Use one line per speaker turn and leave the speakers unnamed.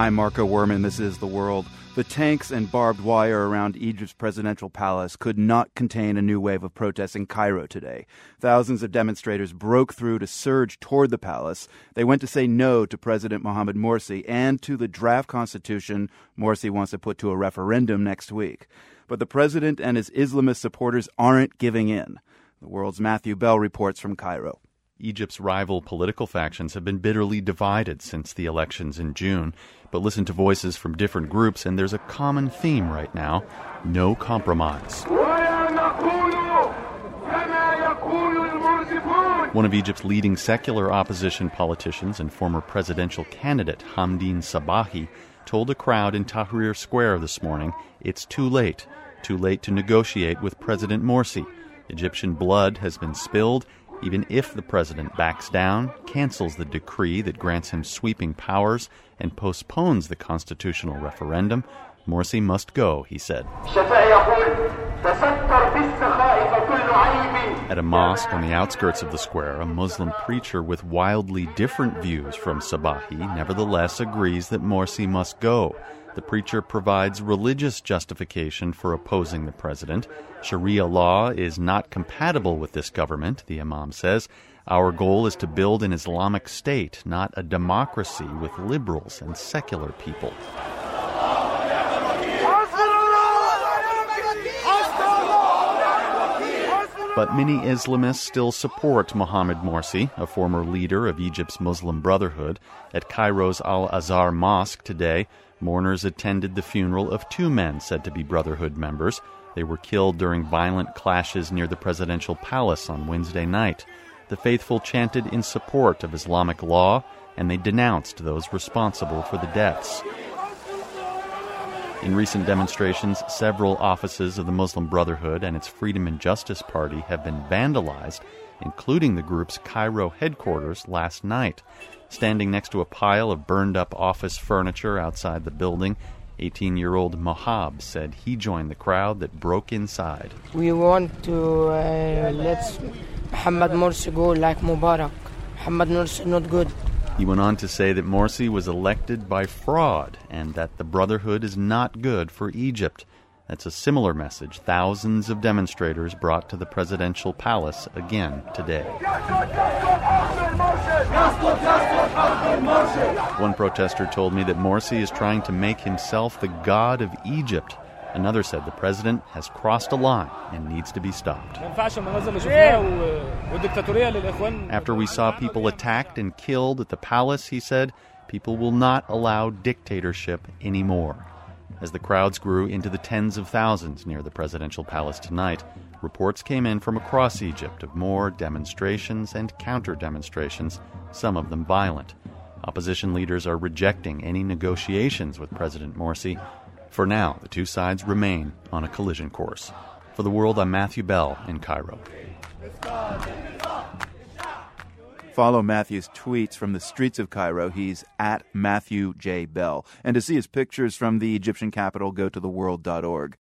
I'm Marco Werman. This is The World. The tanks and barbed wire around Egypt's presidential palace could not contain a new wave of protests in Cairo today. Thousands of demonstrators broke through to surge toward the palace. They went to say no to President Mohamed Morsi and to the draft constitution Morsi wants to put to a referendum next week. But the president and his Islamist supporters aren't giving in. The world's Matthew Bell reports from Cairo.
Egypt's rival political factions have been bitterly divided since the elections in June. But listen to voices from different groups, and there's a common theme right now no compromise. One of Egypt's leading secular opposition politicians and former presidential candidate, Hamdin Sabahi, told a crowd in Tahrir Square this morning it's too late. Too late to negotiate with President Morsi. Egyptian blood has been spilled, even if the president backs down, cancels the decree that grants him sweeping powers, and postpones the constitutional referendum, Morsi must go, he said. At a mosque on the outskirts of the square, a Muslim preacher with wildly different views from Sabahi nevertheless agrees that Morsi must go. The preacher provides religious justification for opposing the president. Sharia law is not compatible with this government, the Imam says. Our goal is to build an Islamic state, not a democracy with liberals and secular people. But many Islamists still support Mohamed Morsi, a former leader of Egypt's Muslim Brotherhood. At Cairo's Al Azhar Mosque today, Mourners attended the funeral of two men said to be Brotherhood members. They were killed during violent clashes near the presidential palace on Wednesday night. The faithful chanted in support of Islamic law, and they denounced those responsible for the deaths. In recent demonstrations, several offices of the Muslim Brotherhood and its Freedom and Justice Party have been vandalized, including the group's Cairo headquarters last night. Standing next to a pile of burned up office furniture outside the building, 18 year old Mohab said he joined the crowd that broke inside.
We want to uh, let Muhammad Morsi go like Mubarak. Muhammad Morsi not good.
He went on to say that Morsi was elected by fraud and that the Brotherhood is not good for Egypt. That's a similar message thousands of demonstrators brought to the presidential palace again today. One protester told me that Morsi is trying to make himself the god of Egypt. Another said the president has crossed a line and needs to be stopped. After we saw people attacked and killed at the palace, he said, people will not allow dictatorship anymore. As the crowds grew into the tens of thousands near the presidential palace tonight, reports came in from across Egypt of more demonstrations and counter demonstrations, some of them violent. Opposition leaders are rejecting any negotiations with President Morsi. For now, the two sides remain on a collision course. For the world, I'm Matthew Bell in Cairo.
Follow Matthew's tweets from the streets of Cairo. He's at Matthew J. Bell. And to see his pictures from the Egyptian capital, go to theworld.org.